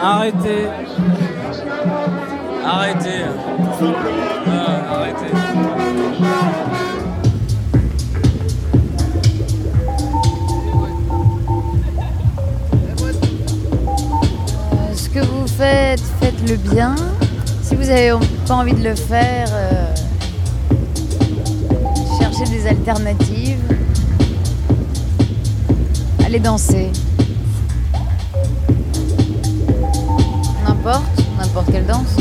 Arrêtez. Arrêtez. Ouais, arrêtez. Euh, ce que vous faites, faites-le bien. Si vous n'avez pas envie de le faire, euh, cherchez des alternatives. Allez danser. N'importe, quelle danse.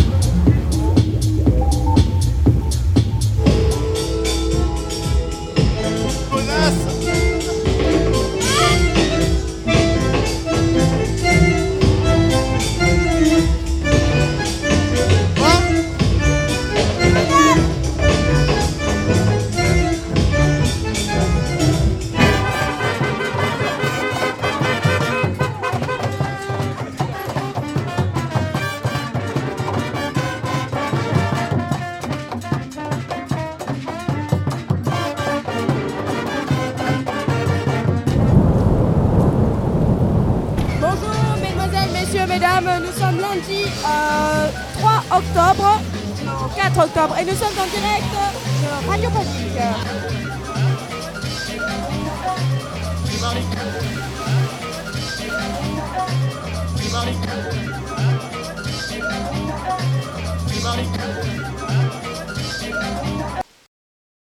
mesdames, nous sommes lundi euh, 3 octobre, 4 octobre, et nous sommes en direct de Radio Panique.